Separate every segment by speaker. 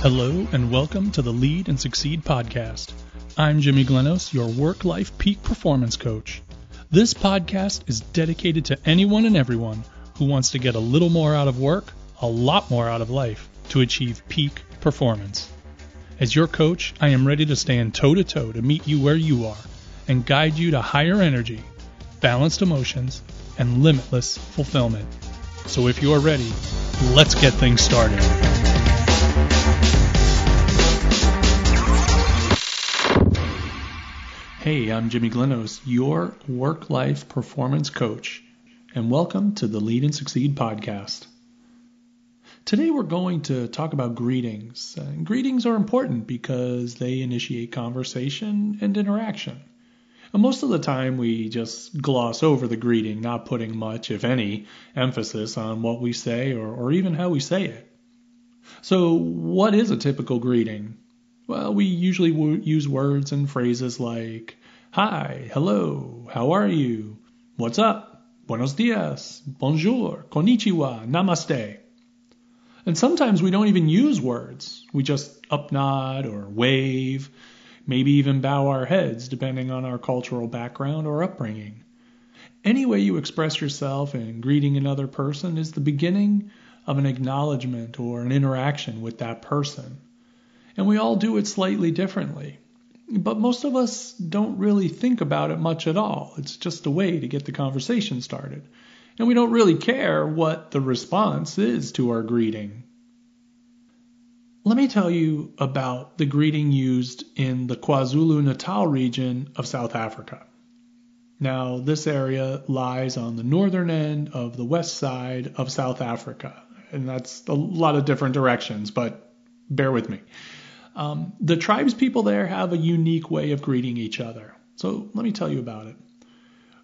Speaker 1: Hello, and welcome to the Lead and Succeed podcast. I'm Jimmy Glenos, your work life peak performance coach. This podcast is dedicated to anyone and everyone who wants to get a little more out of work, a lot more out of life, to achieve peak performance. As your coach, I am ready to stand toe to toe to meet you where you are and guide you to higher energy, balanced emotions, and limitless fulfillment. So if you are ready, let's get things started. Hey, I'm Jimmy Glenos, your work life performance coach, and welcome to the Lead and Succeed podcast. Today we're going to talk about greetings. And greetings are important because they initiate conversation and interaction. And most of the time we just gloss over the greeting, not putting much, if any, emphasis on what we say or, or even how we say it. So, what is a typical greeting? Well, we usually use words and phrases like hi, hello, how are you, what's up, buenos dias, bonjour, konnichiwa, namaste. And sometimes we don't even use words. We just up nod or wave, maybe even bow our heads depending on our cultural background or upbringing. Any way you express yourself in greeting another person is the beginning of an acknowledgement or an interaction with that person and we all do it slightly differently. But most of us don't really think about it much at all. It's just a way to get the conversation started. And we don't really care what the response is to our greeting. Let me tell you about the greeting used in the KwaZulu Natal region of South Africa. Now, this area lies on the northern end of the west side of South Africa, and that's a lot of different directions, but bear with me. Um, the tribes people there have a unique way of greeting each other. So let me tell you about it.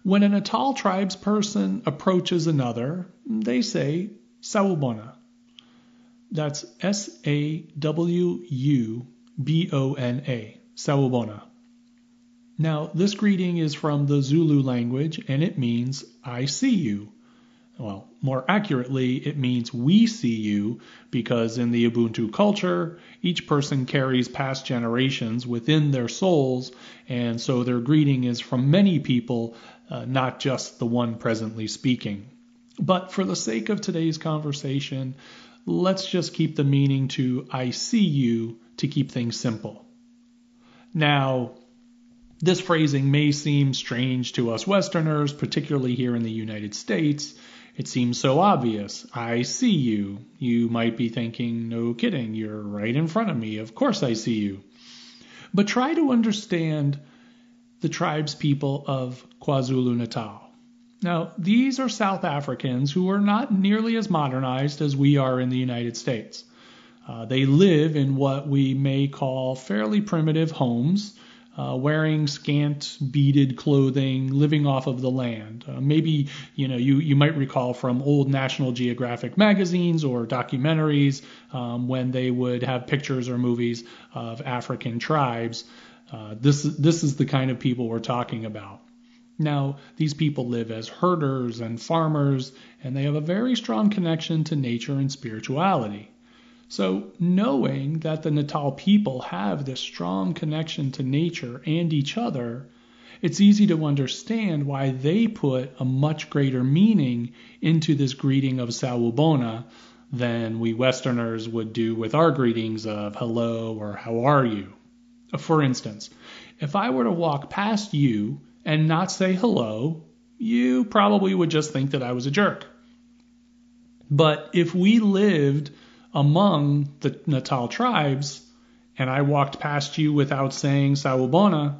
Speaker 1: When a Natal tribes person approaches another, they say Sawubona. That's S A W U B O N A. Sawubona. Now, this greeting is from the Zulu language and it means I see you well, more accurately, it means we see you because in the Ubuntu culture, each person carries past generations within their souls, and so their greeting is from many people, uh, not just the one presently speaking. But for the sake of today's conversation, let's just keep the meaning to I see you to keep things simple. Now, this phrasing may seem strange to us Westerners, particularly here in the United States. It seems so obvious. I see you. You might be thinking, no kidding, you're right in front of me. Of course I see you. But try to understand the tribes people of KwaZulu Natal. Now, these are South Africans who are not nearly as modernized as we are in the United States. Uh, they live in what we may call fairly primitive homes uh, wearing scant beaded clothing, living off of the land. Uh, maybe you know you you might recall from old National Geographic magazines or documentaries um, when they would have pictures or movies of African tribes. Uh, this this is the kind of people we're talking about. Now, these people live as herders and farmers, and they have a very strong connection to nature and spirituality. So, knowing that the Natal people have this strong connection to nature and each other, it's easy to understand why they put a much greater meaning into this greeting of Sawubona than we Westerners would do with our greetings of hello or how are you. For instance, if I were to walk past you and not say hello, you probably would just think that I was a jerk. But if we lived among the Natal tribes, and I walked past you without saying Sawubona,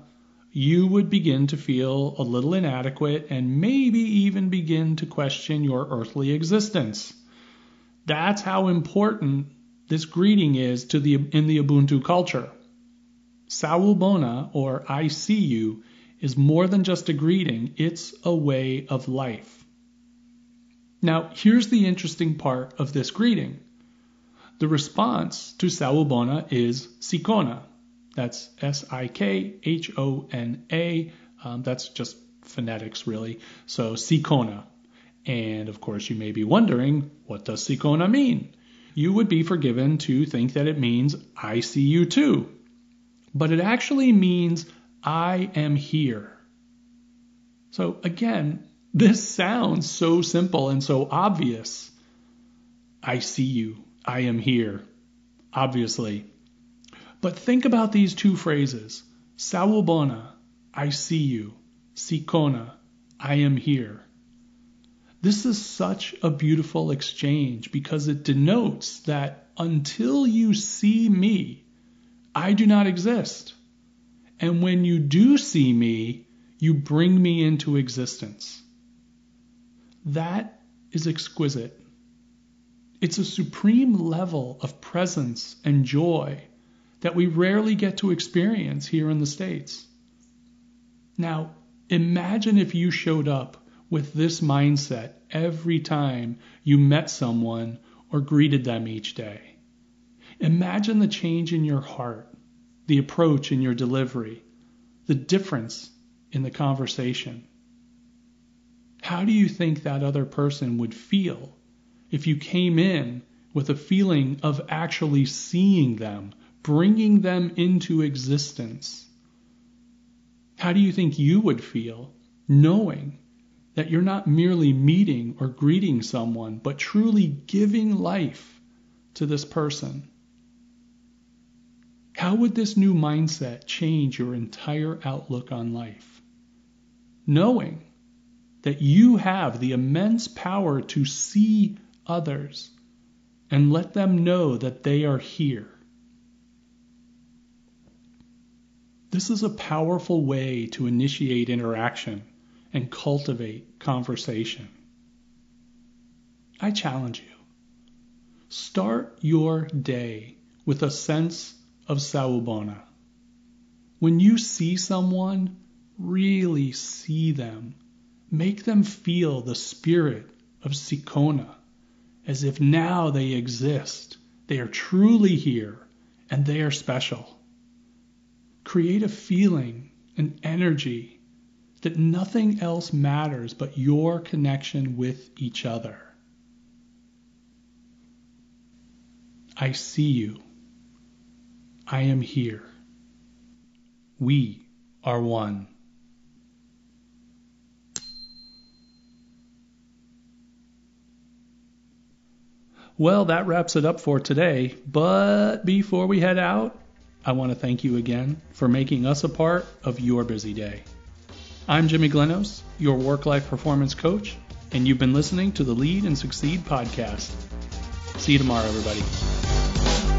Speaker 1: you would begin to feel a little inadequate and maybe even begin to question your earthly existence. That's how important this greeting is to the in the Ubuntu culture. Sawubona or I see you is more than just a greeting, it's a way of life. Now, here's the interesting part of this greeting. The response to Sawubona is Sikhona. That's S I K H O N A. Um, that's just phonetics, really. So Sikhona. And of course, you may be wondering, what does Sikhona mean? You would be forgiven to think that it means I see you too. But it actually means I am here. So again, this sounds so simple and so obvious. I see you. I am here. Obviously. But think about these two phrases. Sawubona, I see you. Sikhona, I am here. This is such a beautiful exchange because it denotes that until you see me, I do not exist. And when you do see me, you bring me into existence. That is exquisite. It's a supreme level of presence and joy that we rarely get to experience here in the States. Now, imagine if you showed up with this mindset every time you met someone or greeted them each day. Imagine the change in your heart, the approach in your delivery, the difference in the conversation. How do you think that other person would feel if you came in with a feeling of actually seeing them, bringing them into existence? How do you think you would feel knowing that you're not merely meeting or greeting someone, but truly giving life to this person? How would this new mindset change your entire outlook on life? Knowing that you have the immense power to see others and let them know that they are here. This is a powerful way to initiate interaction and cultivate conversation. I challenge you. Start your day with a sense of Sawubona. When you see someone, really see them. Make them feel the spirit of Sikhona, as if now they exist. They are truly here and they are special. Create a feeling, an energy that nothing else matters but your connection with each other. I see you. I am here. We are one. Well, that wraps it up for today. But before we head out, I want to thank you again for making us a part of your busy day. I'm Jimmy Glenos, your work life performance coach, and you've been listening to the Lead and Succeed podcast. See you tomorrow, everybody.